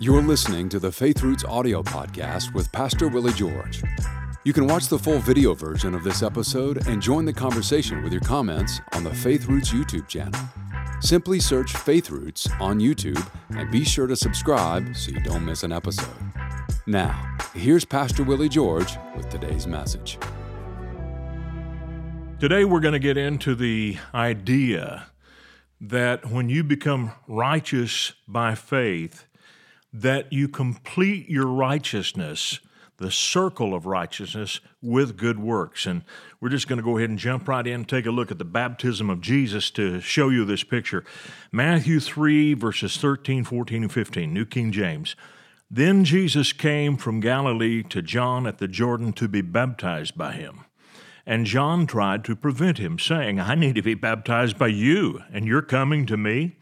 You're listening to the Faith Roots audio podcast with Pastor Willie George. You can watch the full video version of this episode and join the conversation with your comments on the Faith Roots YouTube channel. Simply search Faith Roots on YouTube and be sure to subscribe so you don't miss an episode. Now, here's Pastor Willie George with today's message. Today, we're going to get into the idea that when you become righteous by faith, that you complete your righteousness, the circle of righteousness, with good works. And we're just going to go ahead and jump right in and take a look at the baptism of Jesus to show you this picture. Matthew 3, verses 13, 14, and 15, New King James. Then Jesus came from Galilee to John at the Jordan to be baptized by him. And John tried to prevent him, saying, I need to be baptized by you, and you're coming to me?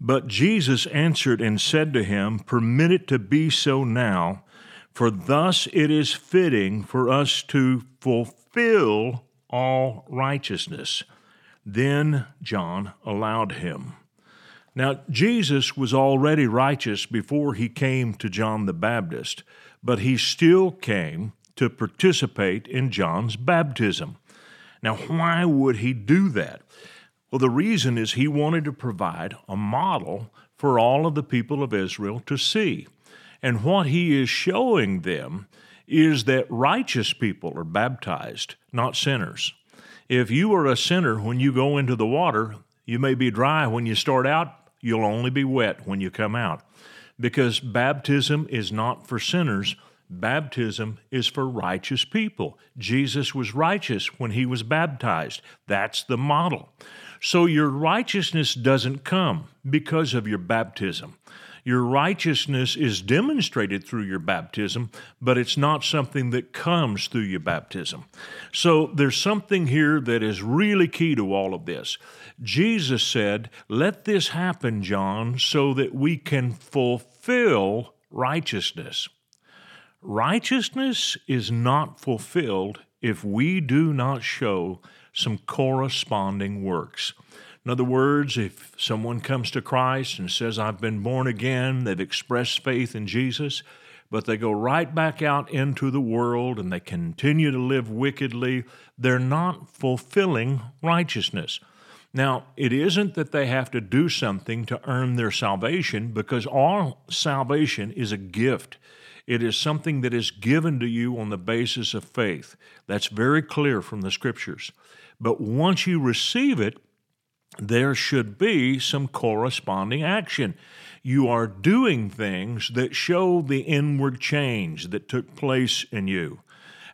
But Jesus answered and said to him, Permit it to be so now, for thus it is fitting for us to fulfill all righteousness. Then John allowed him. Now, Jesus was already righteous before he came to John the Baptist, but he still came to participate in John's baptism. Now, why would he do that? Well, the reason is he wanted to provide a model for all of the people of Israel to see. And what he is showing them is that righteous people are baptized, not sinners. If you are a sinner when you go into the water, you may be dry when you start out, you'll only be wet when you come out. Because baptism is not for sinners, baptism is for righteous people. Jesus was righteous when he was baptized. That's the model. So your righteousness doesn't come because of your baptism. Your righteousness is demonstrated through your baptism, but it's not something that comes through your baptism. So there's something here that is really key to all of this. Jesus said, Let this happen, John, so that we can fulfill righteousness. Righteousness is not fulfilled if we do not show some corresponding works. In other words, if someone comes to Christ and says, I've been born again, they've expressed faith in Jesus, but they go right back out into the world and they continue to live wickedly, they're not fulfilling righteousness. Now, it isn't that they have to do something to earn their salvation because all salvation is a gift. It is something that is given to you on the basis of faith. That's very clear from the scriptures. But once you receive it, there should be some corresponding action. You are doing things that show the inward change that took place in you.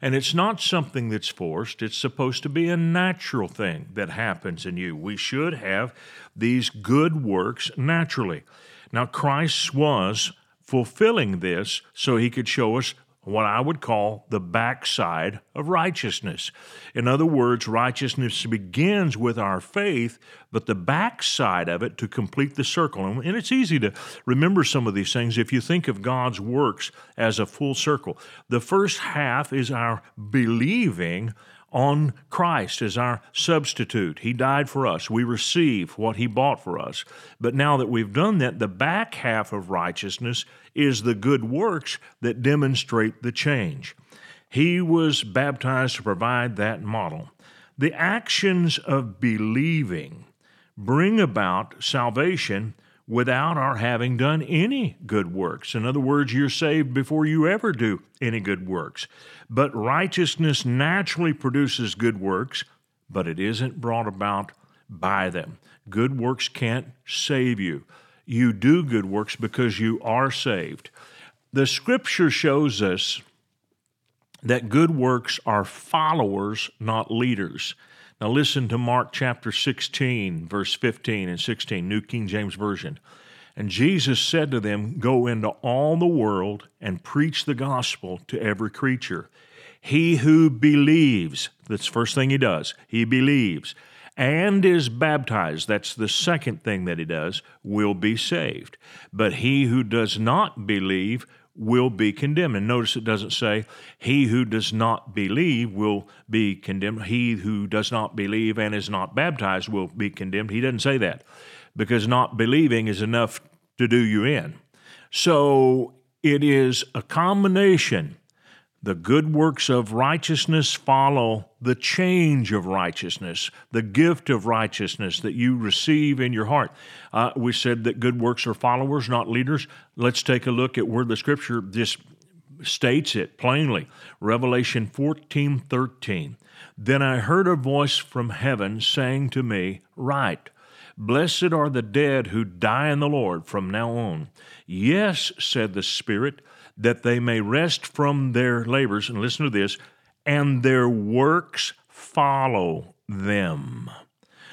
And it's not something that's forced, it's supposed to be a natural thing that happens in you. We should have these good works naturally. Now, Christ was fulfilling this so he could show us what I would call the backside of righteousness. In other words, righteousness begins with our faith, but the backside of it to complete the circle. And it's easy to remember some of these things if you think of God's works as a full circle. The first half is our believing on Christ as our substitute. He died for us. We receive what He bought for us. But now that we've done that, the back half of righteousness is the good works that demonstrate the change. He was baptized to provide that model. The actions of believing bring about salvation without our having done any good works. In other words, you're saved before you ever do any good works. But righteousness naturally produces good works, but it isn't brought about by them. Good works can't save you. You do good works because you are saved. The scripture shows us that good works are followers, not leaders. Now, listen to Mark chapter 16, verse 15 and 16, New King James Version. And Jesus said to them, Go into all the world and preach the gospel to every creature. He who believes, that's the first thing he does, he believes, and is baptized, that's the second thing that he does, will be saved. But he who does not believe will be condemned. And notice it doesn't say, He who does not believe will be condemned. He who does not believe and is not baptized will be condemned. He doesn't say that because not believing is enough to do you in. So it is a combination. The good works of righteousness follow the change of righteousness, the gift of righteousness that you receive in your heart. Uh, we said that good works are followers, not leaders. Let's take a look at where the scripture just states it plainly. Revelation 14 13. Then I heard a voice from heaven saying to me, Write, Blessed are the dead who die in the Lord from now on. Yes, said the Spirit, that they may rest from their labors. And listen to this and their works follow them.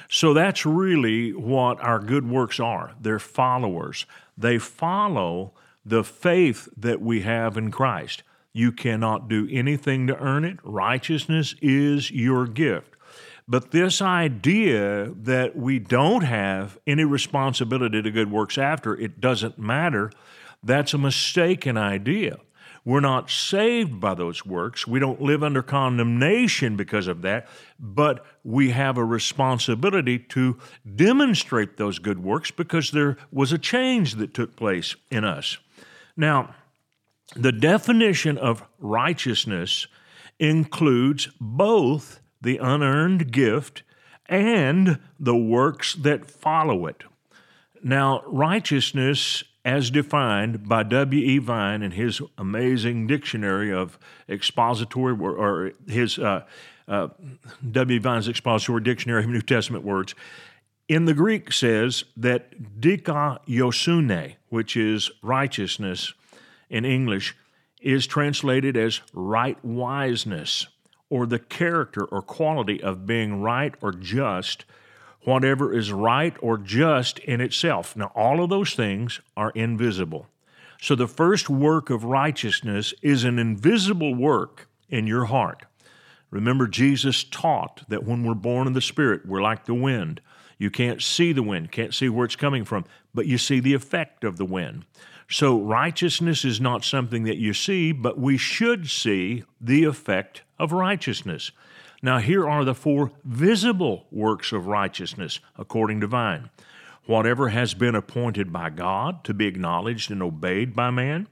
So that's really what our good works are. They're followers. They follow the faith that we have in Christ. You cannot do anything to earn it. Righteousness is your gift. But this idea that we don't have any responsibility to good works after, it doesn't matter, that's a mistaken idea. We're not saved by those works. We don't live under condemnation because of that, but we have a responsibility to demonstrate those good works because there was a change that took place in us. Now, the definition of righteousness includes both the unearned gift and the works that follow it. Now, righteousness, as defined by W.E. Vine in his amazing dictionary of expository, or his uh, uh, W. Vine's expository dictionary of New Testament words, in the Greek says that dikaiosune, which is righteousness in English, is translated as right wiseness or the character or quality of being right or just, whatever is right or just in itself. Now, all of those things are invisible. So, the first work of righteousness is an invisible work in your heart. Remember, Jesus taught that when we're born in the Spirit, we're like the wind. You can't see the wind, can't see where it's coming from, but you see the effect of the wind. So, righteousness is not something that you see, but we should see the effect of righteousness. Now, here are the four visible works of righteousness, according to Vine. Whatever has been appointed by God to be acknowledged and obeyed by man,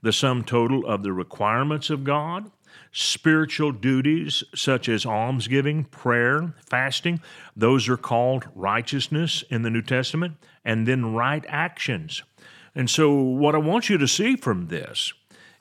the sum total of the requirements of God, spiritual duties such as almsgiving, prayer, fasting, those are called righteousness in the New Testament, and then right actions. And so, what I want you to see from this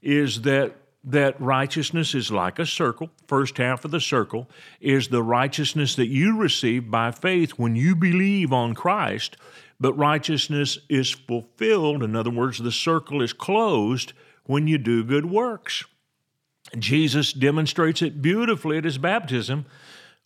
is that that righteousness is like a circle. First half of the circle is the righteousness that you receive by faith when you believe on Christ, but righteousness is fulfilled. In other words, the circle is closed when you do good works. Jesus demonstrates it beautifully at his baptism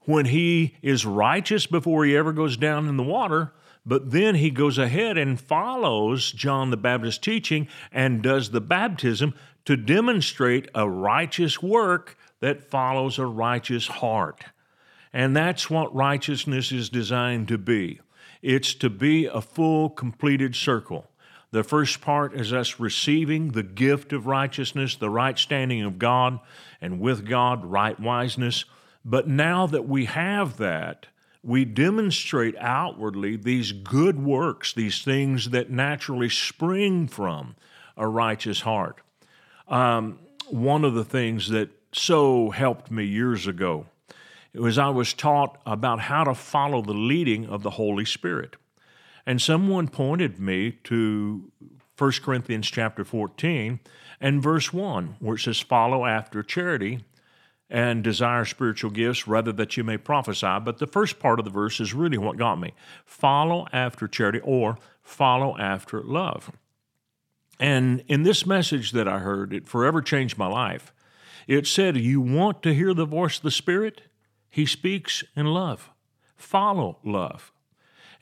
when he is righteous before he ever goes down in the water. But then he goes ahead and follows John the Baptist's teaching and does the baptism to demonstrate a righteous work that follows a righteous heart. And that's what righteousness is designed to be it's to be a full, completed circle. The first part is us receiving the gift of righteousness, the right standing of God, and with God, right wiseness. But now that we have that, we demonstrate outwardly these good works, these things that naturally spring from a righteous heart. Um, one of the things that so helped me years ago was I was taught about how to follow the leading of the Holy Spirit. And someone pointed me to 1 Corinthians chapter 14 and verse 1, where it says, Follow after charity and desire spiritual gifts rather that you may prophesy. But the first part of the verse is really what got me. Follow after charity or follow after love. And in this message that I heard, it forever changed my life. It said, You want to hear the voice of the Spirit? He speaks in love. Follow love.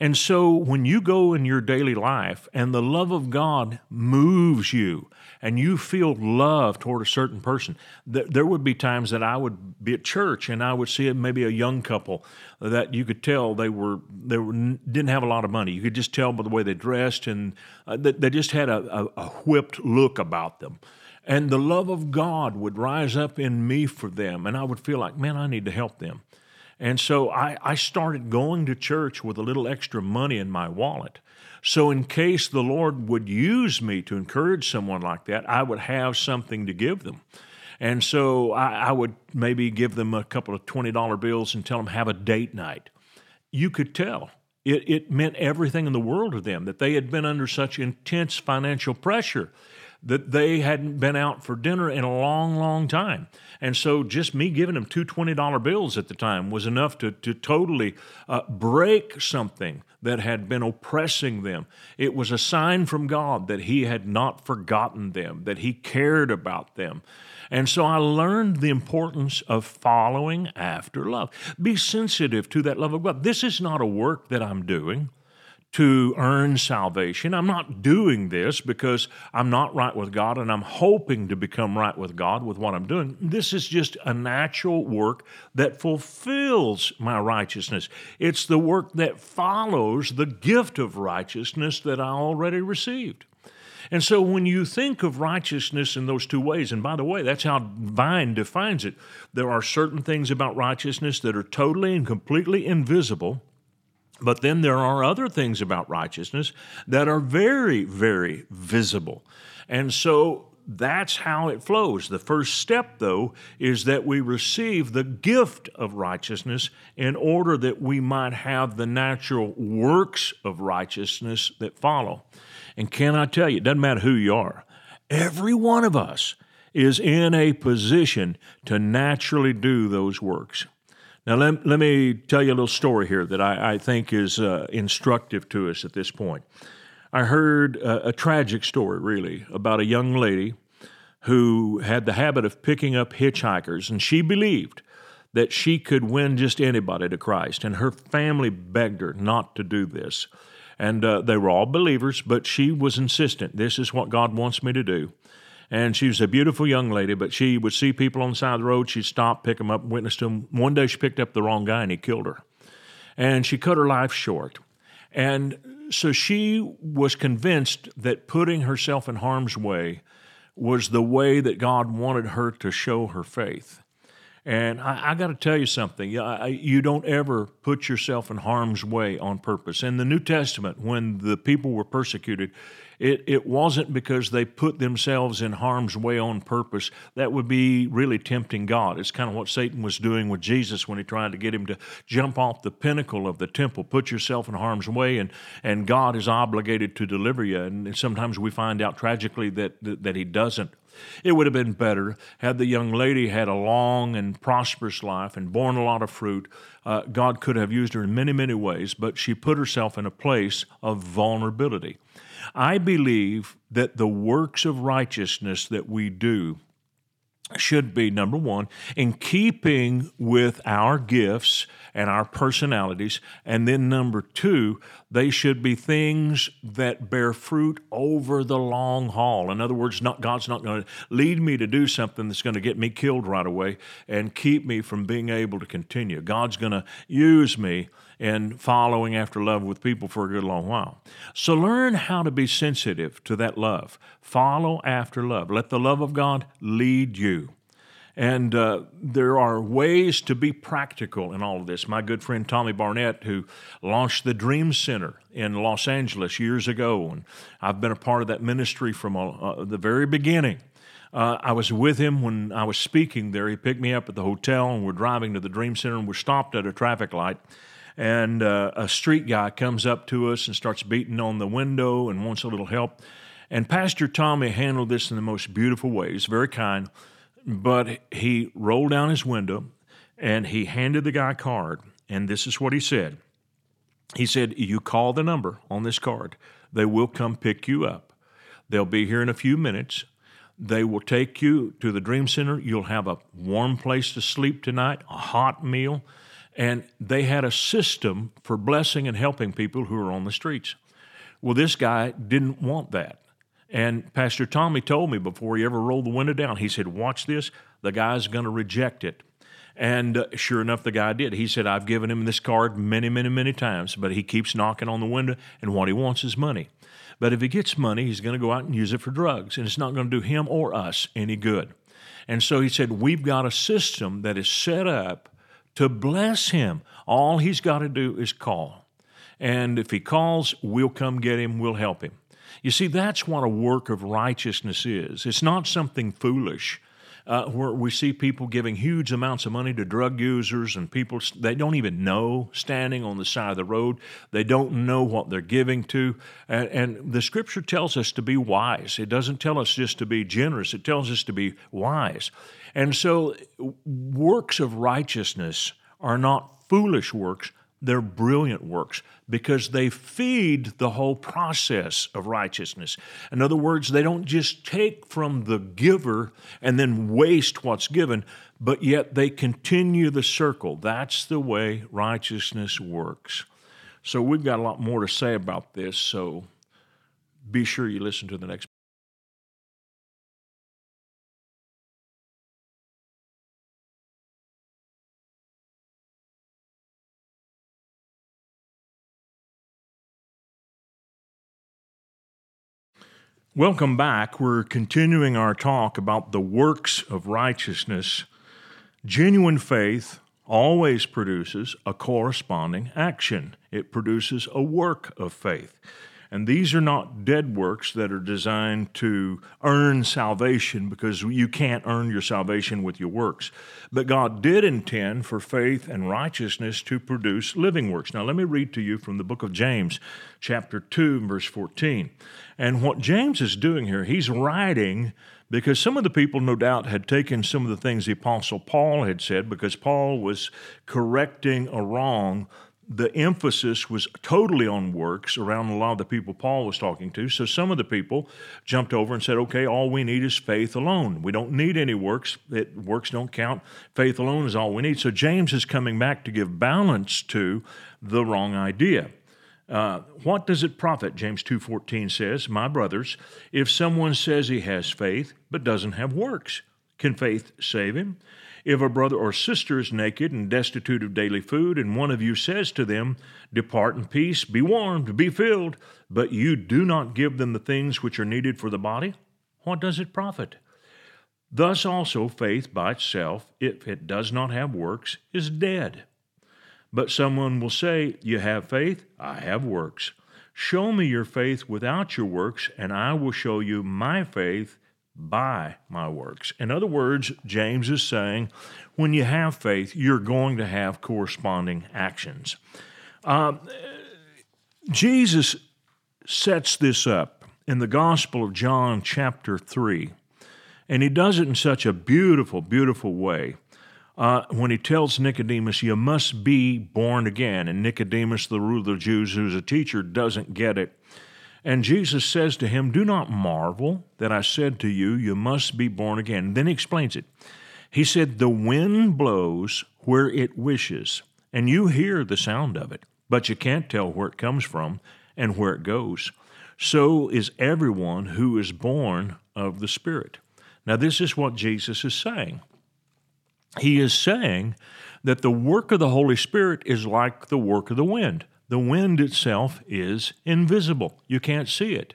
And so when you go in your daily life and the love of God moves you and you feel love toward a certain person, th- there would be times that I would be at church and I would see maybe a young couple that you could tell they were they were, didn't have a lot of money. You could just tell by the way they dressed and uh, they, they, just had a, a, a whipped look about them. And the love of God would rise up in me for them, and I would feel like, man, I need to help them. And so I, I started going to church with a little extra money in my wallet. So, in case the Lord would use me to encourage someone like that, I would have something to give them. And so I, I would maybe give them a couple of $20 bills and tell them, have a date night. You could tell it, it meant everything in the world to them that they had been under such intense financial pressure that they hadn't been out for dinner in a long, long time. And so just me giving them two $20 bills at the time was enough to, to totally uh, break something that had been oppressing them. It was a sign from God that He had not forgotten them, that He cared about them. And so I learned the importance of following after love. Be sensitive to that love of God. This is not a work that I'm doing to earn salvation. I'm not doing this because I'm not right with God and I'm hoping to become right with God with what I'm doing. This is just a natural work that fulfills my righteousness. It's the work that follows the gift of righteousness that I already received. And so when you think of righteousness in those two ways, and by the way, that's how Vine defines it, there are certain things about righteousness that are totally and completely invisible but then there are other things about righteousness that are very, very visible. And so that's how it flows. The first step, though, is that we receive the gift of righteousness in order that we might have the natural works of righteousness that follow. And can I tell you, it doesn't matter who you are, every one of us is in a position to naturally do those works. Now, let, let me tell you a little story here that I, I think is uh, instructive to us at this point. I heard a, a tragic story, really, about a young lady who had the habit of picking up hitchhikers, and she believed that she could win just anybody to Christ. And her family begged her not to do this. And uh, they were all believers, but she was insistent this is what God wants me to do. And she was a beautiful young lady, but she would see people on the side of the road. She'd stop, pick them up, witness to them. One day she picked up the wrong guy and he killed her. And she cut her life short. And so she was convinced that putting herself in harm's way was the way that God wanted her to show her faith. And I, I got to tell you something. You don't ever put yourself in harm's way on purpose. In the New Testament, when the people were persecuted, it, it wasn't because they put themselves in harm's way on purpose. That would be really tempting God. It's kind of what Satan was doing with Jesus when he tried to get him to jump off the pinnacle of the temple. Put yourself in harm's way, and, and God is obligated to deliver you. And sometimes we find out tragically that, that, that he doesn't. It would have been better had the young lady had a long and prosperous life and borne a lot of fruit. Uh, God could have used her in many, many ways, but she put herself in a place of vulnerability. I believe that the works of righteousness that we do should be number one, in keeping with our gifts and our personalities. And then number two, they should be things that bear fruit over the long haul. In other words, not, God's not going to lead me to do something that's going to get me killed right away and keep me from being able to continue. God's going to use me in following after love with people for a good long while. So learn how to be sensitive to that love. Follow after love. Let the love of God lead you. And uh, there are ways to be practical in all of this. My good friend Tommy Barnett, who launched the Dream Center in Los Angeles years ago, and I've been a part of that ministry from uh, the very beginning. Uh, I was with him when I was speaking there. He picked me up at the hotel, and we're driving to the Dream Center, and we're stopped at a traffic light and uh, a street guy comes up to us and starts beating on the window and wants a little help. And Pastor Tommy handled this in the most beautiful way. He's very kind, but he rolled down his window and he handed the guy a card. And this is what he said He said, You call the number on this card, they will come pick you up. They'll be here in a few minutes. They will take you to the Dream Center. You'll have a warm place to sleep tonight, a hot meal. And they had a system for blessing and helping people who were on the streets. Well, this guy didn't want that. And Pastor Tommy told me before he ever rolled the window down, he said, Watch this, the guy's going to reject it. And uh, sure enough, the guy did. He said, I've given him this card many, many, many times, but he keeps knocking on the window, and what he wants is money. But if he gets money, he's going to go out and use it for drugs, and it's not going to do him or us any good. And so he said, We've got a system that is set up to bless him. All he's got to do is call. And if he calls, we'll come get him, we'll help him. You see, that's what a work of righteousness is. It's not something foolish. Uh, where we see people giving huge amounts of money to drug users and people they don't even know standing on the side of the road. They don't know what they're giving to. And, and the scripture tells us to be wise. It doesn't tell us just to be generous, it tells us to be wise. And so, works of righteousness are not foolish works, they're brilliant works because they feed the whole process of righteousness. In other words, they don't just take from the giver and then waste what's given, but yet they continue the circle. That's the way righteousness works. So we've got a lot more to say about this, so be sure you listen to the next Welcome back. We're continuing our talk about the works of righteousness. Genuine faith always produces a corresponding action, it produces a work of faith. And these are not dead works that are designed to earn salvation because you can't earn your salvation with your works. But God did intend for faith and righteousness to produce living works. Now, let me read to you from the book of James, chapter 2, verse 14. And what James is doing here, he's writing because some of the people, no doubt, had taken some of the things the Apostle Paul had said because Paul was correcting a wrong the emphasis was totally on works around a lot of the people Paul was talking to. So some of the people jumped over and said, okay, all we need is faith alone. We don't need any works. It, works don't count. Faith alone is all we need. So James is coming back to give balance to the wrong idea. Uh, what does it profit? James 2:14 says, "My brothers, if someone says he has faith but doesn't have works, can faith save him? If a brother or sister is naked and destitute of daily food, and one of you says to them, Depart in peace, be warmed, be filled, but you do not give them the things which are needed for the body, what does it profit? Thus also faith by itself, if it does not have works, is dead. But someone will say, You have faith, I have works. Show me your faith without your works, and I will show you my faith by my works. In other words, James is saying when you have faith, you're going to have corresponding actions. Uh, Jesus sets this up in the Gospel of John, chapter 3, and he does it in such a beautiful, beautiful way. Uh, when he tells Nicodemus, You must be born again. And Nicodemus, the ruler of the Jews, who's a teacher, doesn't get it. And Jesus says to him, Do not marvel that I said to you, You must be born again. Then he explains it. He said, The wind blows where it wishes, and you hear the sound of it, but you can't tell where it comes from and where it goes. So is everyone who is born of the Spirit. Now, this is what Jesus is saying. He is saying that the work of the Holy Spirit is like the work of the wind. The wind itself is invisible, you can't see it,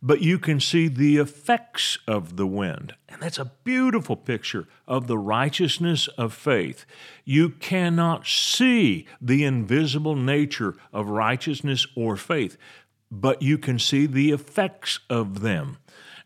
but you can see the effects of the wind. And that's a beautiful picture of the righteousness of faith. You cannot see the invisible nature of righteousness or faith, but you can see the effects of them.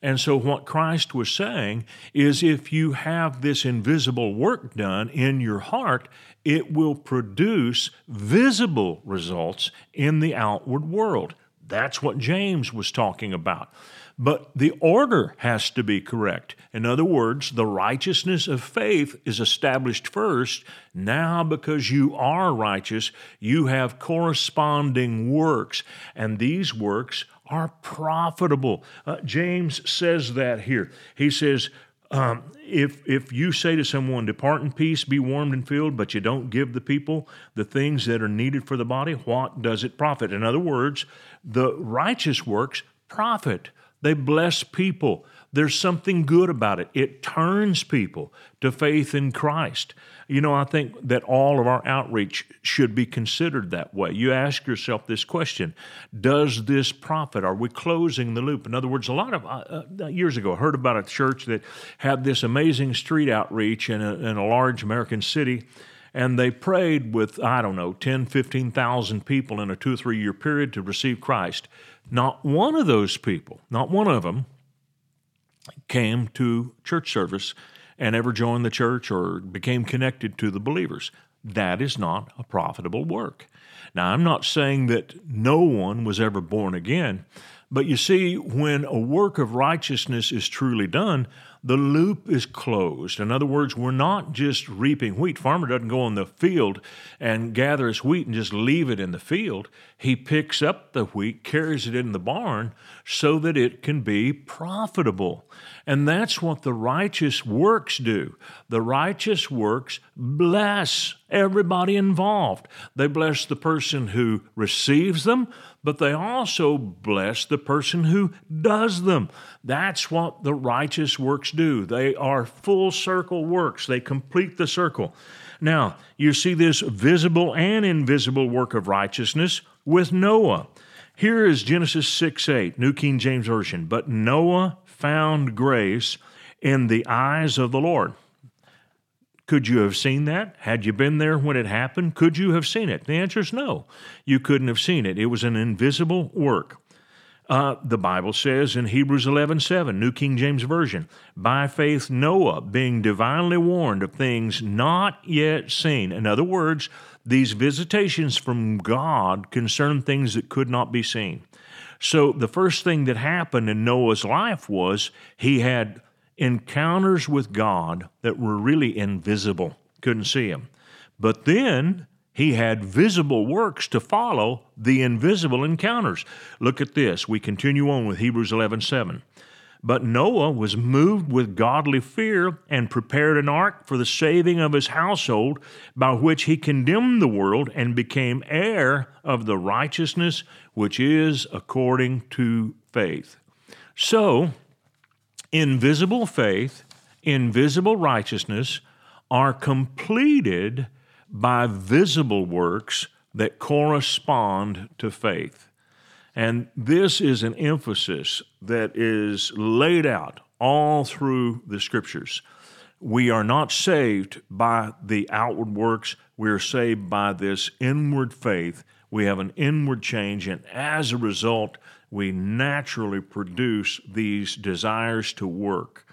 And so, what Christ was saying is if you have this invisible work done in your heart, it will produce visible results in the outward world. That's what James was talking about. But the order has to be correct. In other words, the righteousness of faith is established first. Now, because you are righteous, you have corresponding works, and these works are profitable. Uh, James says that here. He says, um, if if you say to someone, "Depart in peace, be warmed and filled," but you don't give the people the things that are needed for the body, what does it profit? In other words, the righteous works profit. They bless people. There's something good about it. It turns people to faith in Christ. You know, I think that all of our outreach should be considered that way. You ask yourself this question Does this profit? Are we closing the loop? In other words, a lot of uh, uh, years ago, I heard about a church that had this amazing street outreach in a, in a large American city and they prayed with, I don't know, 10, 15,000 people in a two or three year period to receive Christ. Not one of those people, not one of them, came to church service and ever joined the church or became connected to the believers. That is not a profitable work. Now, I'm not saying that no one was ever born again, but you see, when a work of righteousness is truly done, the loop is closed. In other words, we're not just reaping wheat. Farmer doesn't go in the field and gather his wheat and just leave it in the field. He picks up the wheat, carries it in the barn so that it can be profitable. And that's what the righteous works do. The righteous works bless everybody involved. They bless the person who receives them, but they also bless the person who does them. That's what the righteous works do. They are full circle works, they complete the circle. Now, you see this visible and invisible work of righteousness with Noah. Here is Genesis 6 8, New King James Version. But Noah found grace in the eyes of the Lord. Could you have seen that? Had you been there when it happened? Could you have seen it? The answer is no. You couldn't have seen it. It was an invisible work. Uh, the Bible says in Hebrews 11 7, New King James Version, by faith Noah, being divinely warned of things not yet seen. In other words, these visitations from God concern things that could not be seen. So the first thing that happened in Noah's life was he had encounters with God that were really invisible, couldn't see him. But then he had visible works to follow the invisible encounters. Look at this. We continue on with Hebrews 11:7. But Noah was moved with godly fear and prepared an ark for the saving of his household, by which he condemned the world and became heir of the righteousness which is according to faith. So, invisible faith, invisible righteousness are completed by visible works that correspond to faith. And this is an emphasis that is laid out all through the scriptures. We are not saved by the outward works, we are saved by this inward faith. We have an inward change, and as a result, we naturally produce these desires to work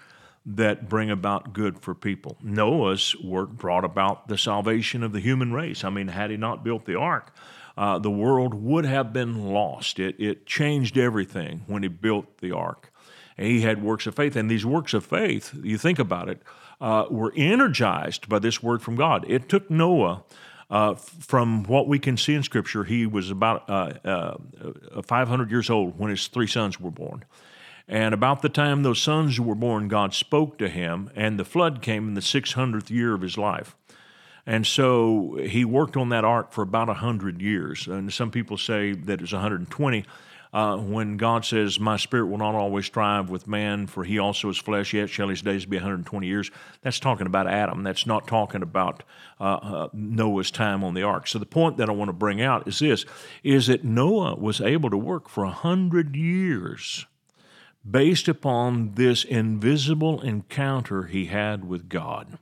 that bring about good for people. Noah's work brought about the salvation of the human race. I mean, had he not built the ark, uh, the world would have been lost. It, it changed everything when he built the ark. And he had works of faith, and these works of faith, you think about it, uh, were energized by this word from God. It took Noah uh, from what we can see in Scripture, he was about uh, uh, 500 years old when his three sons were born. And about the time those sons were born, God spoke to him, and the flood came in the 600th year of his life. And so he worked on that ark for about 100 years. And some people say that it's 120 uh, when God says, My spirit will not always strive with man, for he also is flesh, yet shall his days be 120 years. That's talking about Adam. That's not talking about uh, uh, Noah's time on the ark. So the point that I want to bring out is this is that Noah was able to work for 100 years based upon this invisible encounter he had with God.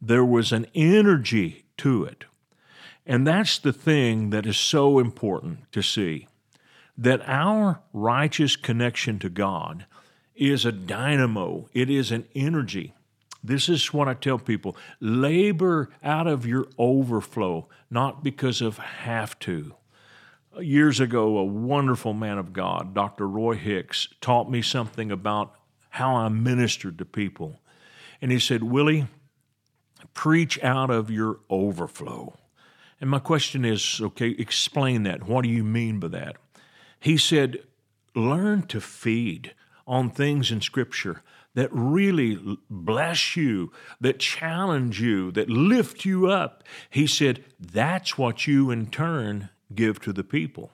There was an energy to it. And that's the thing that is so important to see that our righteous connection to God is a dynamo, it is an energy. This is what I tell people labor out of your overflow, not because of have to. Years ago, a wonderful man of God, Dr. Roy Hicks, taught me something about how I ministered to people. And he said, Willie, preach out of your overflow. And my question is okay, explain that. What do you mean by that? He said, learn to feed on things in Scripture that really bless you, that challenge you, that lift you up. He said, that's what you in turn give to the people.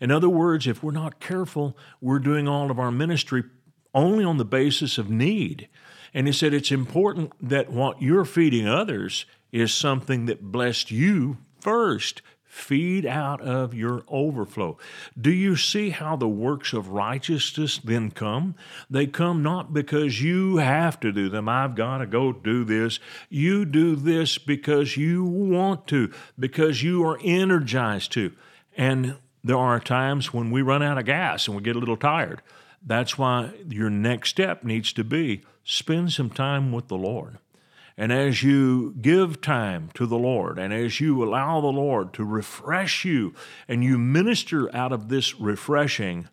In other words, if we're not careful, we're doing all of our ministry only on the basis of need. And he said, it's important that what you're feeding others is something that blessed you first Feed out of your overflow. Do you see how the works of righteousness then come? They come not because you have to do them. I've got to go do this. You do this because you want to, because you are energized to. And there are times when we run out of gas and we get a little tired. That's why your next step needs to be spend some time with the Lord. And as you give time to the Lord, and as you allow the Lord to refresh you, and you minister out of this refreshing,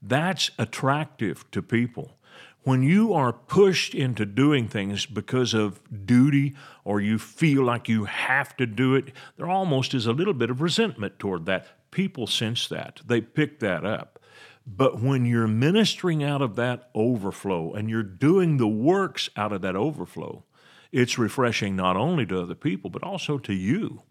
that's attractive to people. When you are pushed into doing things because of duty or you feel like you have to do it, there almost is a little bit of resentment toward that. People sense that, they pick that up. But when you're ministering out of that overflow and you're doing the works out of that overflow, it's refreshing not only to other people, but also to you.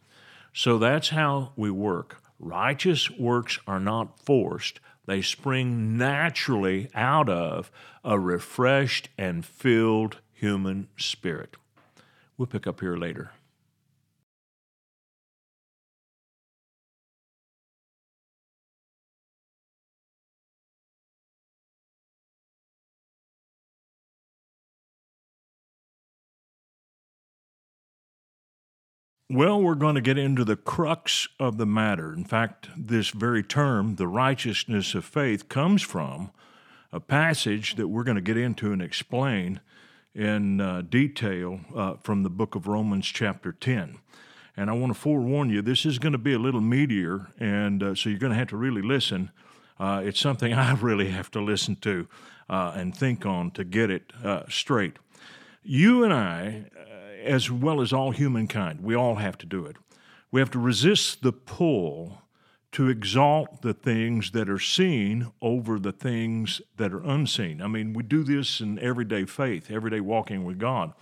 So that's how we work. Righteous works are not forced, they spring naturally out of a refreshed and filled human spirit. We'll pick up here later. Well, we're going to get into the crux of the matter. In fact, this very term, the righteousness of faith, comes from a passage that we're going to get into and explain in uh, detail uh, from the book of Romans, chapter 10. And I want to forewarn you, this is going to be a little meatier, and uh, so you're going to have to really listen. Uh, it's something I really have to listen to uh, and think on to get it uh, straight. You and I as well as all humankind. We all have to do it. We have to resist the pull to exalt the things that are seen over the things that are unseen. I mean, we do this in everyday faith, everyday walking with God.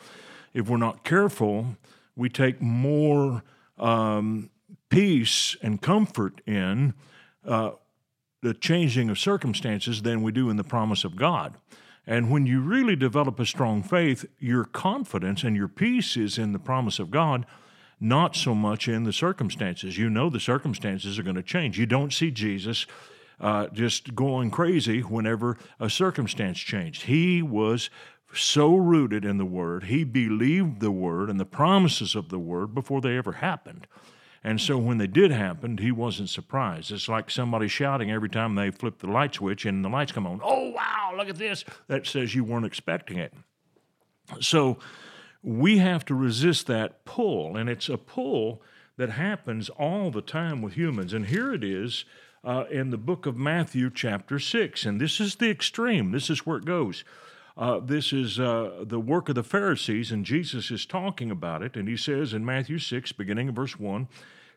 If we're not careful, we take more um, peace and comfort in uh, the changing of circumstances than we do in the promise of God. And when you really develop a strong faith, your confidence and your peace is in the promise of God, not so much in the circumstances. You know the circumstances are going to change. You don't see Jesus uh, just going crazy whenever a circumstance changed. He was so rooted in the Word, he believed the Word and the promises of the Word before they ever happened. And so when they did happen, he wasn't surprised. It's like somebody shouting every time they flip the light switch and the lights come on. Oh, wow, look at this. That says you weren't expecting it. So we have to resist that pull, and it's a pull that happens all the time with humans. And here it is uh, in the book of Matthew, chapter 6. And this is the extreme, this is where it goes. Uh, this is uh, the work of the Pharisees, and Jesus is talking about it. And he says in Matthew 6, beginning of verse 1,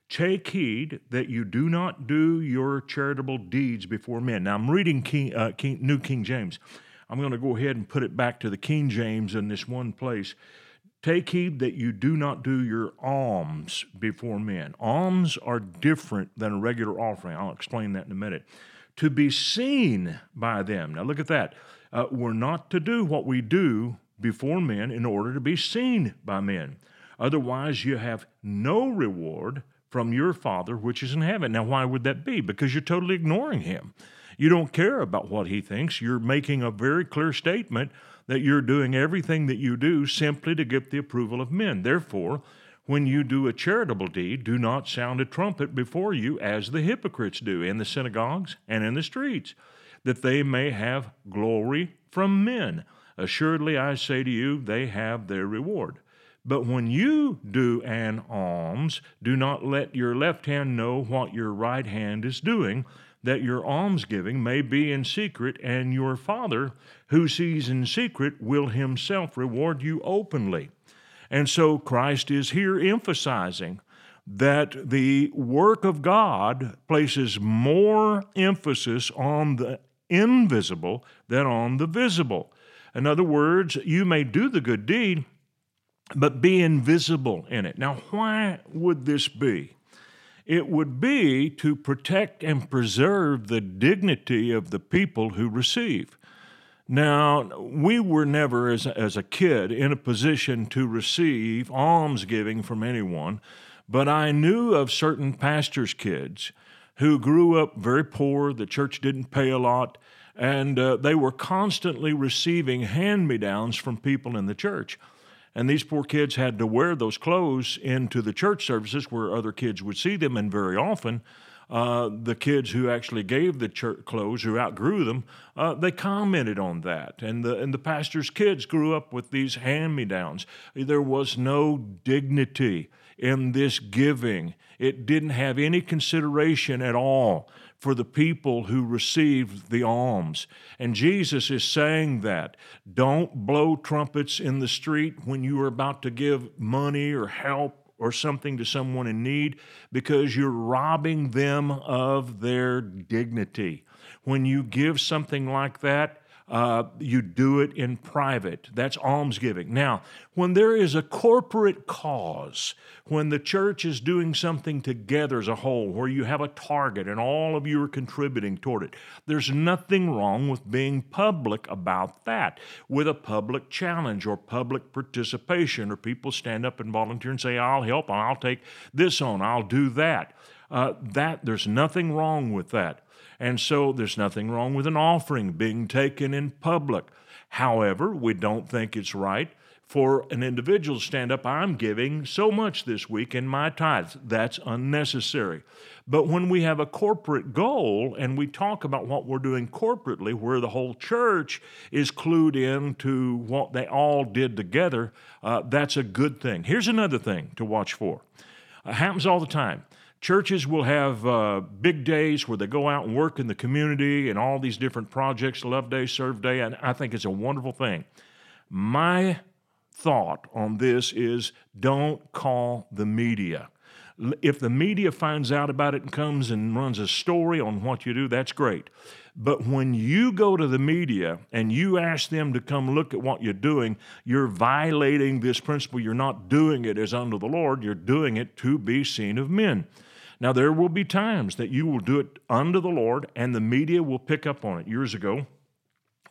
Take heed that you do not do your charitable deeds before men. Now, I'm reading King, uh, King, New King James. I'm going to go ahead and put it back to the King James in this one place. Take heed that you do not do your alms before men. Alms are different than a regular offering. I'll explain that in a minute. To be seen by them. Now, look at that uh, we're not to do what we do before men in order to be seen by men. Otherwise, you have no reward from your Father which is in heaven. Now, why would that be? Because you're totally ignoring Him. You don't care about what He thinks. You're making a very clear statement that you're doing everything that you do simply to get the approval of men. Therefore, when you do a charitable deed, do not sound a trumpet before you as the hypocrites do in the synagogues and in the streets that they may have glory from men. Assuredly, I say to you, they have their reward. But when you do an alms, do not let your left hand know what your right hand is doing, that your almsgiving may be in secret, and your Father, who sees in secret, will himself reward you openly. And so Christ is here emphasizing that the work of God places more emphasis on the invisible than on the visible. In other words, you may do the good deed, but be invisible in it. Now, why would this be? It would be to protect and preserve the dignity of the people who receive. Now, we were never, as a, as a kid, in a position to receive almsgiving from anyone But I knew of certain pastors' kids who grew up very poor, the church didn't pay a lot, and uh, they were constantly receiving hand me downs from people in the church. And these poor kids had to wear those clothes into the church services where other kids would see them, and very often, uh, the kids who actually gave the church clothes, who outgrew them, uh, they commented on that. And the, and the pastor's kids grew up with these hand me downs. There was no dignity in this giving, it didn't have any consideration at all for the people who received the alms. And Jesus is saying that. Don't blow trumpets in the street when you are about to give money or help or something to someone in need because you're robbing them of their dignity. When you give something like that, uh, you do it in private. That's almsgiving. Now, when there is a corporate cause, when the church is doing something together as a whole, where you have a target and all of you are contributing toward it, there's nothing wrong with being public about that with a public challenge or public participation, or people stand up and volunteer and say, I'll help, and I'll take this on, I'll do that. Uh, that there's nothing wrong with that. And so there's nothing wrong with an offering being taken in public. However, we don't think it's right for an individual to stand up, I'm giving so much this week in my tithes. That's unnecessary. But when we have a corporate goal and we talk about what we're doing corporately, where the whole church is clued in to what they all did together, uh, that's a good thing. Here's another thing to watch for. It happens all the time. Churches will have uh, big days where they go out and work in the community and all these different projects, Love Day, Serve Day, and I think it's a wonderful thing. My thought on this is don't call the media. If the media finds out about it and comes and runs a story on what you do, that's great. But when you go to the media and you ask them to come look at what you're doing, you're violating this principle. You're not doing it as unto the Lord, you're doing it to be seen of men. Now, there will be times that you will do it unto the Lord and the media will pick up on it. Years ago,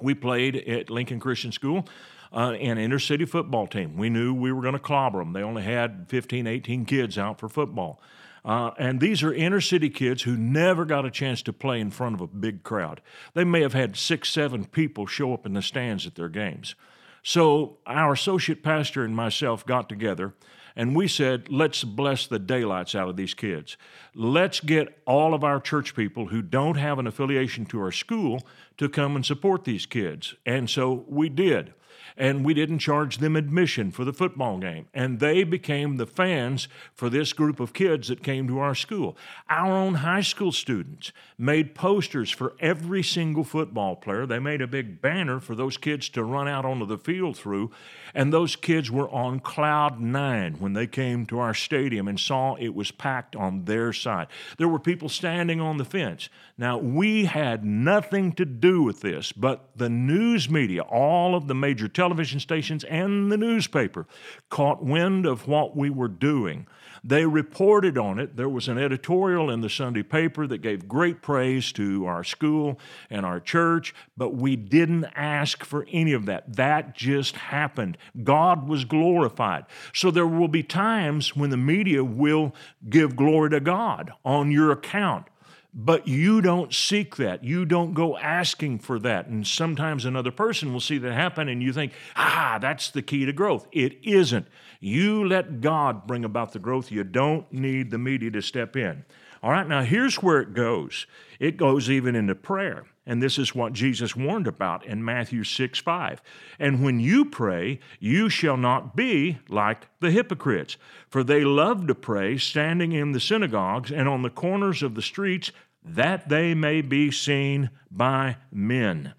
we played at Lincoln Christian School. Uh, an inner city football team. We knew we were going to clobber them. They only had 15, 18 kids out for football. Uh, and these are inner city kids who never got a chance to play in front of a big crowd. They may have had six, seven people show up in the stands at their games. So our associate pastor and myself got together and we said, let's bless the daylights out of these kids. Let's get all of our church people who don't have an affiliation to our school to come and support these kids. And so we did and we didn't charge them admission for the football game. And they became the fans for this group of kids that came to our school. Our own high school students made posters for every single football player. They made a big banner for those kids to run out onto the field through. And those kids were on cloud nine when they came to our stadium and saw it was packed on their side. There were people standing on the fence. Now, we had nothing to do with this, but the news media, all of the major television stations and the newspaper caught wind of what we were doing. They reported on it. There was an editorial in the Sunday paper that gave great praise to our school and our church, but we didn't ask for any of that. That just happened. God was glorified. So there will be times when the media will give glory to God on your account. But you don't seek that. You don't go asking for that. And sometimes another person will see that happen and you think, ah, that's the key to growth. It isn't. You let God bring about the growth. You don't need the media to step in. All right, now here's where it goes it goes even into prayer. And this is what Jesus warned about in Matthew 6 5. And when you pray, you shall not be like the hypocrites, for they love to pray standing in the synagogues and on the corners of the streets, that they may be seen by men.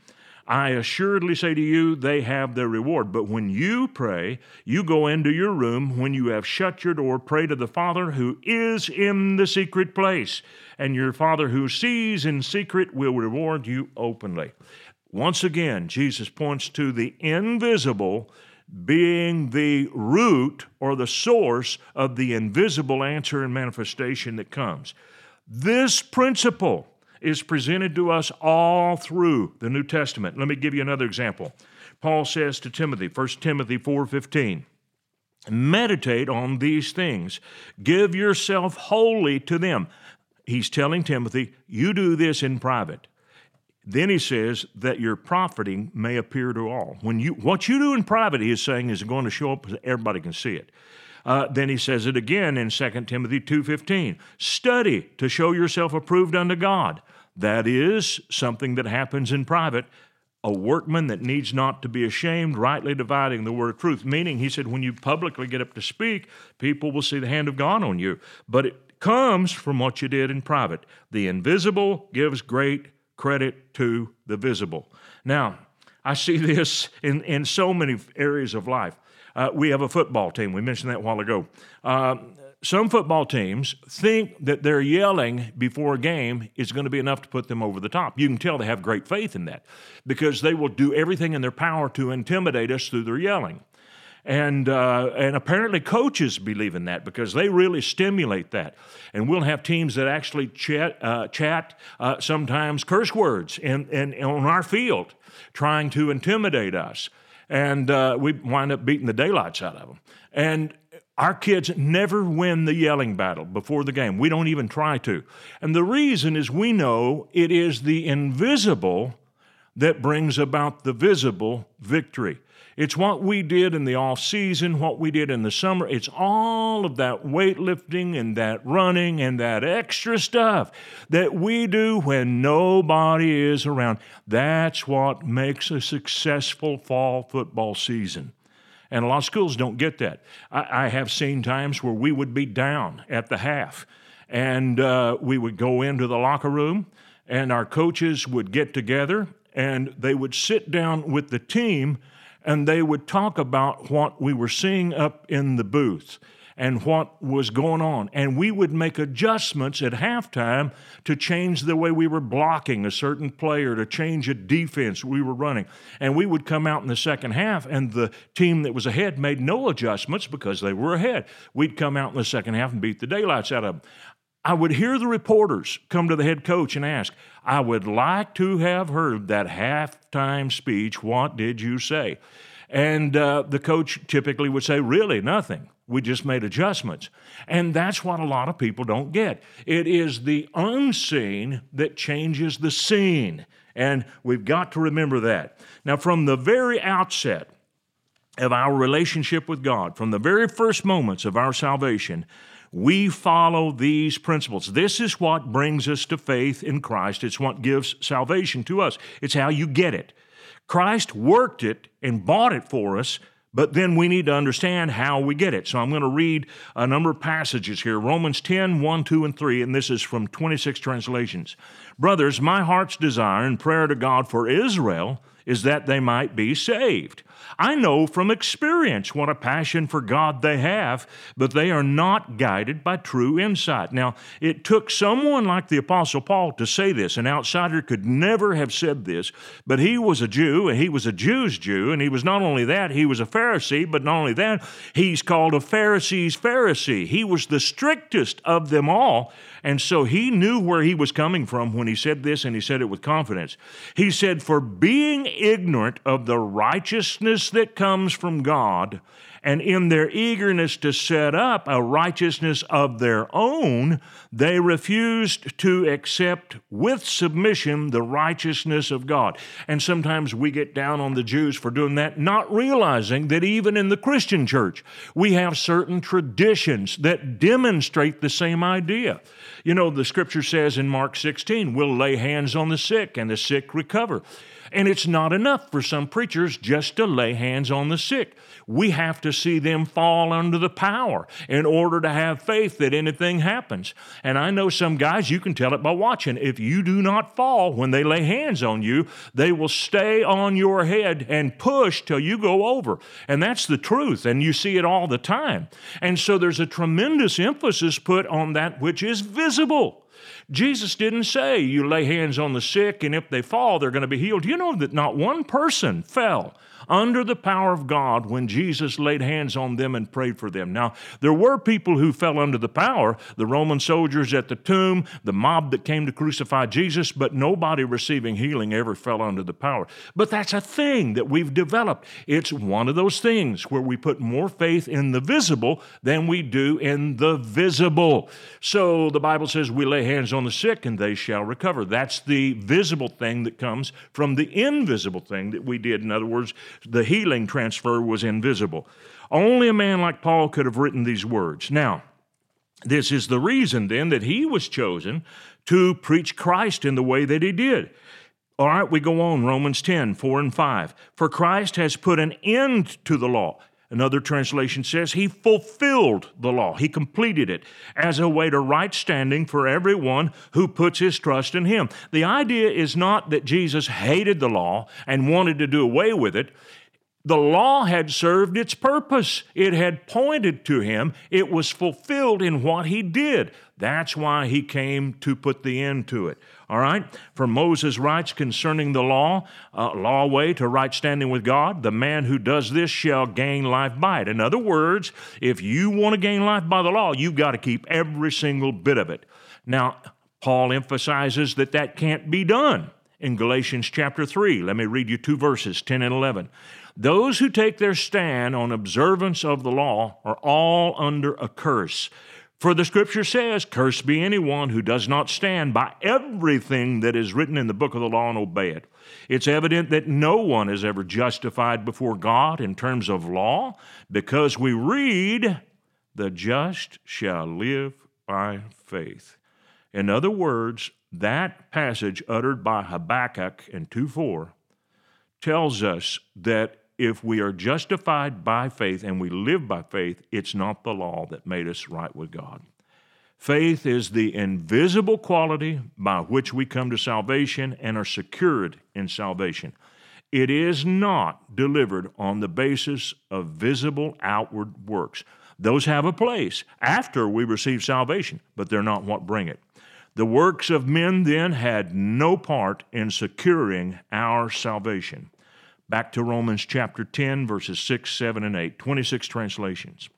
I assuredly say to you, they have their reward. But when you pray, you go into your room. When you have shut your door, pray to the Father who is in the secret place. And your Father who sees in secret will reward you openly. Once again, Jesus points to the invisible being the root or the source of the invisible answer and manifestation that comes. This principle is presented to us all through the New Testament. Let me give you another example. Paul says to Timothy, 1 Timothy 4:15, Meditate on these things. Give yourself wholly to them. He's telling Timothy, you do this in private. Then he says that your profiting may appear to all. When you what you do in private, he is saying, is going to show up everybody can see it. Uh, then he says it again in 2 Timothy 2:15. Study to show yourself approved unto God. That is something that happens in private. A workman that needs not to be ashamed, rightly dividing the word of truth. Meaning, he said, when you publicly get up to speak, people will see the hand of God on you. But it comes from what you did in private. The invisible gives great credit to the visible. Now, I see this in, in so many areas of life. Uh, we have a football team. We mentioned that a while ago. Uh, some football teams think that their yelling before a game is going to be enough to put them over the top. You can tell they have great faith in that because they will do everything in their power to intimidate us through their yelling. And, uh, and apparently, coaches believe in that because they really stimulate that. And we'll have teams that actually chat, uh, chat uh, sometimes curse words in, in, on our field, trying to intimidate us. And uh, we wind up beating the daylights out of them. And our kids never win the yelling battle before the game. We don't even try to. And the reason is we know it is the invisible that brings about the visible victory. It's what we did in the off season, what we did in the summer. It's all of that weightlifting and that running and that extra stuff that we do when nobody is around. That's what makes a successful fall football season. And a lot of schools don't get that. I, I have seen times where we would be down at the half and uh, we would go into the locker room and our coaches would get together and they would sit down with the team and they would talk about what we were seeing up in the booth and what was going on. And we would make adjustments at halftime to change the way we were blocking a certain player, to change a defense we were running. And we would come out in the second half, and the team that was ahead made no adjustments because they were ahead. We'd come out in the second half and beat the daylights out of them. I would hear the reporters come to the head coach and ask, I would like to have heard that halftime speech. What did you say? And uh, the coach typically would say, Really, nothing. We just made adjustments. And that's what a lot of people don't get. It is the unseen that changes the scene. And we've got to remember that. Now, from the very outset of our relationship with God, from the very first moments of our salvation, we follow these principles. This is what brings us to faith in Christ. It's what gives salvation to us. It's how you get it. Christ worked it and bought it for us, but then we need to understand how we get it. So I'm going to read a number of passages here Romans 10, 1, 2, and 3, and this is from 26 translations. Brothers, my heart's desire and prayer to God for Israel is that they might be saved. I know from experience what a passion for God they have, but they are not guided by true insight. Now, it took someone like the Apostle Paul to say this. An outsider could never have said this, but he was a Jew, and he was a Jew's Jew, and he was not only that, he was a Pharisee, but not only that, he's called a Pharisee's Pharisee. He was the strictest of them all. And so he knew where he was coming from when he said this, and he said it with confidence. He said, For being ignorant of the righteousness that comes from God, and in their eagerness to set up a righteousness of their own, they refused to accept with submission the righteousness of God. And sometimes we get down on the Jews for doing that, not realizing that even in the Christian church, we have certain traditions that demonstrate the same idea. You know, the scripture says in Mark 16, we'll lay hands on the sick and the sick recover. And it's not enough for some preachers just to lay hands on the sick. We have to see them fall under the power in order to have faith that anything happens. And I know some guys, you can tell it by watching. If you do not fall when they lay hands on you, they will stay on your head and push till you go over. And that's the truth. And you see it all the time. And so there's a tremendous emphasis put on that which is visible. Jesus didn't say you lay hands on the sick and if they fall, they're going to be healed. You know that not one person fell under the power of God when Jesus laid hands on them and prayed for them. Now, there were people who fell under the power the Roman soldiers at the tomb, the mob that came to crucify Jesus, but nobody receiving healing ever fell under the power. But that's a thing that we've developed. It's one of those things where we put more faith in the visible than we do in the visible. So the Bible says we lay hands on the sick and they shall recover. That's the visible thing that comes from the invisible thing that we did. In other words, the healing transfer was invisible. Only a man like Paul could have written these words. Now, this is the reason then that he was chosen to preach Christ in the way that he did. All right, we go on, Romans 10, 4 and 5. For Christ has put an end to the law. Another translation says he fulfilled the law. He completed it as a way to right standing for everyone who puts his trust in him. The idea is not that Jesus hated the law and wanted to do away with it. The law had served its purpose. It had pointed to him. It was fulfilled in what he did. That's why he came to put the end to it. All right? For Moses writes concerning the law, uh, law way to right standing with God, the man who does this shall gain life by it. In other words, if you want to gain life by the law, you've got to keep every single bit of it. Now, Paul emphasizes that that can't be done in Galatians chapter 3. Let me read you two verses, 10 and 11. Those who take their stand on observance of the law are all under a curse. For the scripture says, Cursed be anyone who does not stand by everything that is written in the book of the law and obey it. It's evident that no one is ever justified before God in terms of law because we read, The just shall live by faith. In other words, that passage uttered by Habakkuk in 2 4 tells us that if we are justified by faith and we live by faith, it's not the law that made us right with God. Faith is the invisible quality by which we come to salvation and are secured in salvation. It is not delivered on the basis of visible outward works. Those have a place after we receive salvation, but they're not what bring it. The works of men then had no part in securing our salvation. Back to Romans chapter 10, verses 6, 7, and 8, 26 translations.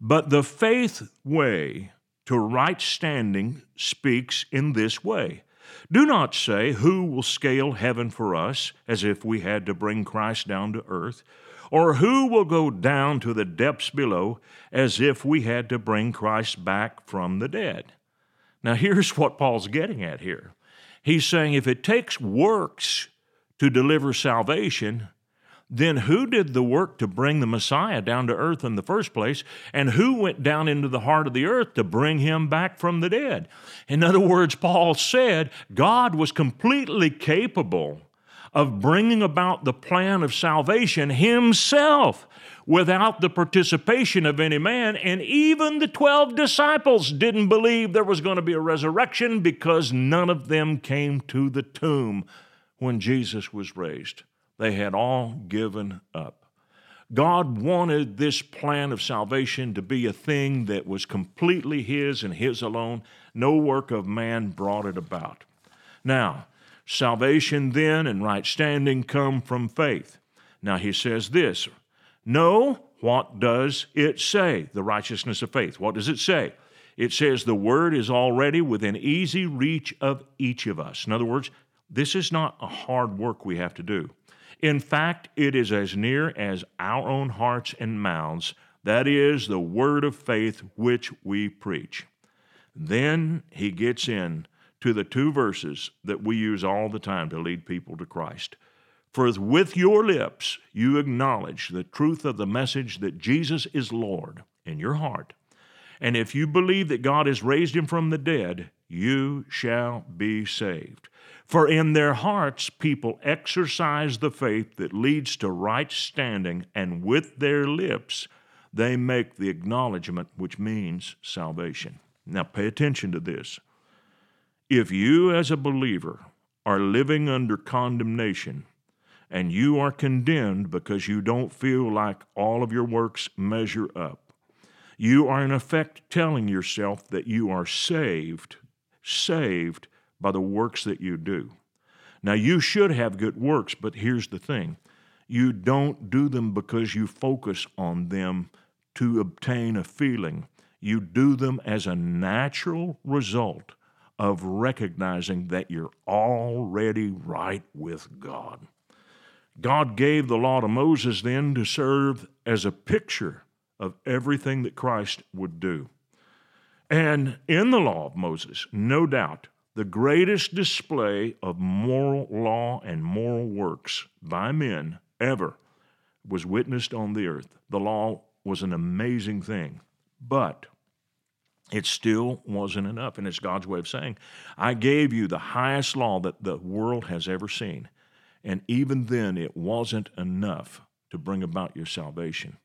But the faith way to right standing speaks in this way. Do not say, Who will scale heaven for us, as if we had to bring Christ down to earth, or who will go down to the depths below, as if we had to bring Christ back from the dead. Now, here's what Paul's getting at here. He's saying if it takes works to deliver salvation, then who did the work to bring the Messiah down to earth in the first place? And who went down into the heart of the earth to bring him back from the dead? In other words, Paul said God was completely capable of bringing about the plan of salvation himself without the participation of any man. And even the 12 disciples didn't believe there was going to be a resurrection because none of them came to the tomb when Jesus was raised. They had all given up. God wanted this plan of salvation to be a thing that was completely His and His alone. No work of man brought it about. Now, salvation then and right standing come from faith. Now, He says this No, what does it say? The righteousness of faith. What does it say? It says the word is already within easy reach of each of us. In other words, this is not a hard work we have to do. In fact, it is as near as our own hearts and mouths. That is the word of faith which we preach. Then he gets in to the two verses that we use all the time to lead people to Christ. For with your lips you acknowledge the truth of the message that Jesus is Lord in your heart. And if you believe that God has raised him from the dead, you shall be saved. For in their hearts, people exercise the faith that leads to right standing, and with their lips, they make the acknowledgement which means salvation. Now, pay attention to this. If you, as a believer, are living under condemnation, and you are condemned because you don't feel like all of your works measure up, you are in effect telling yourself that you are saved saved by the works that you do. Now, you should have good works, but here's the thing you don't do them because you focus on them to obtain a feeling. You do them as a natural result of recognizing that you're already right with God. God gave the law to Moses then to serve as a picture of everything that Christ would do. And in the law of Moses, no doubt, the greatest display of moral law and moral works by men ever was witnessed on the earth. The law was an amazing thing, but it still wasn't enough. And it's God's way of saying, I gave you the highest law that the world has ever seen. And even then, it wasn't enough to bring about your salvation.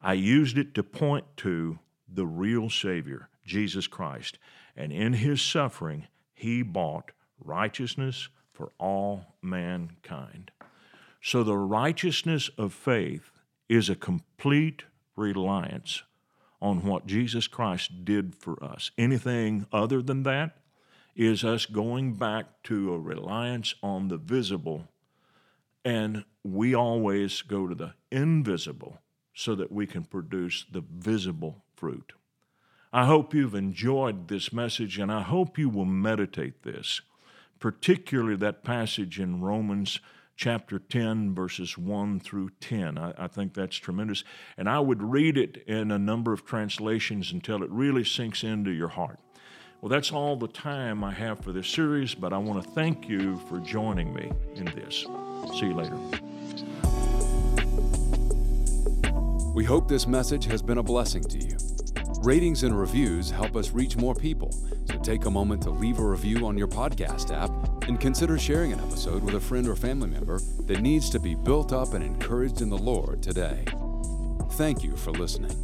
I used it to point to the real Savior, Jesus Christ. And in his suffering, he bought righteousness for all mankind. So the righteousness of faith is a complete reliance on what Jesus Christ did for us. Anything other than that is us going back to a reliance on the visible, and we always go to the invisible so that we can produce the visible fruit. I hope you've enjoyed this message, and I hope you will meditate this, particularly that passage in Romans chapter 10, verses 1 through 10. I, I, think that's tremendous. And I would read it in a number of translations until it really sinks into your heart. Well, that's all the time I have for this series, but I want to thank you for joining me in this. See you later. We hope this message has been a blessing to you. Ratings and reviews help us reach more people, so take a moment to leave a review on your podcast app and consider sharing an episode with a friend or family member that needs to be built up and encouraged in the Lord today. Thank you for listening.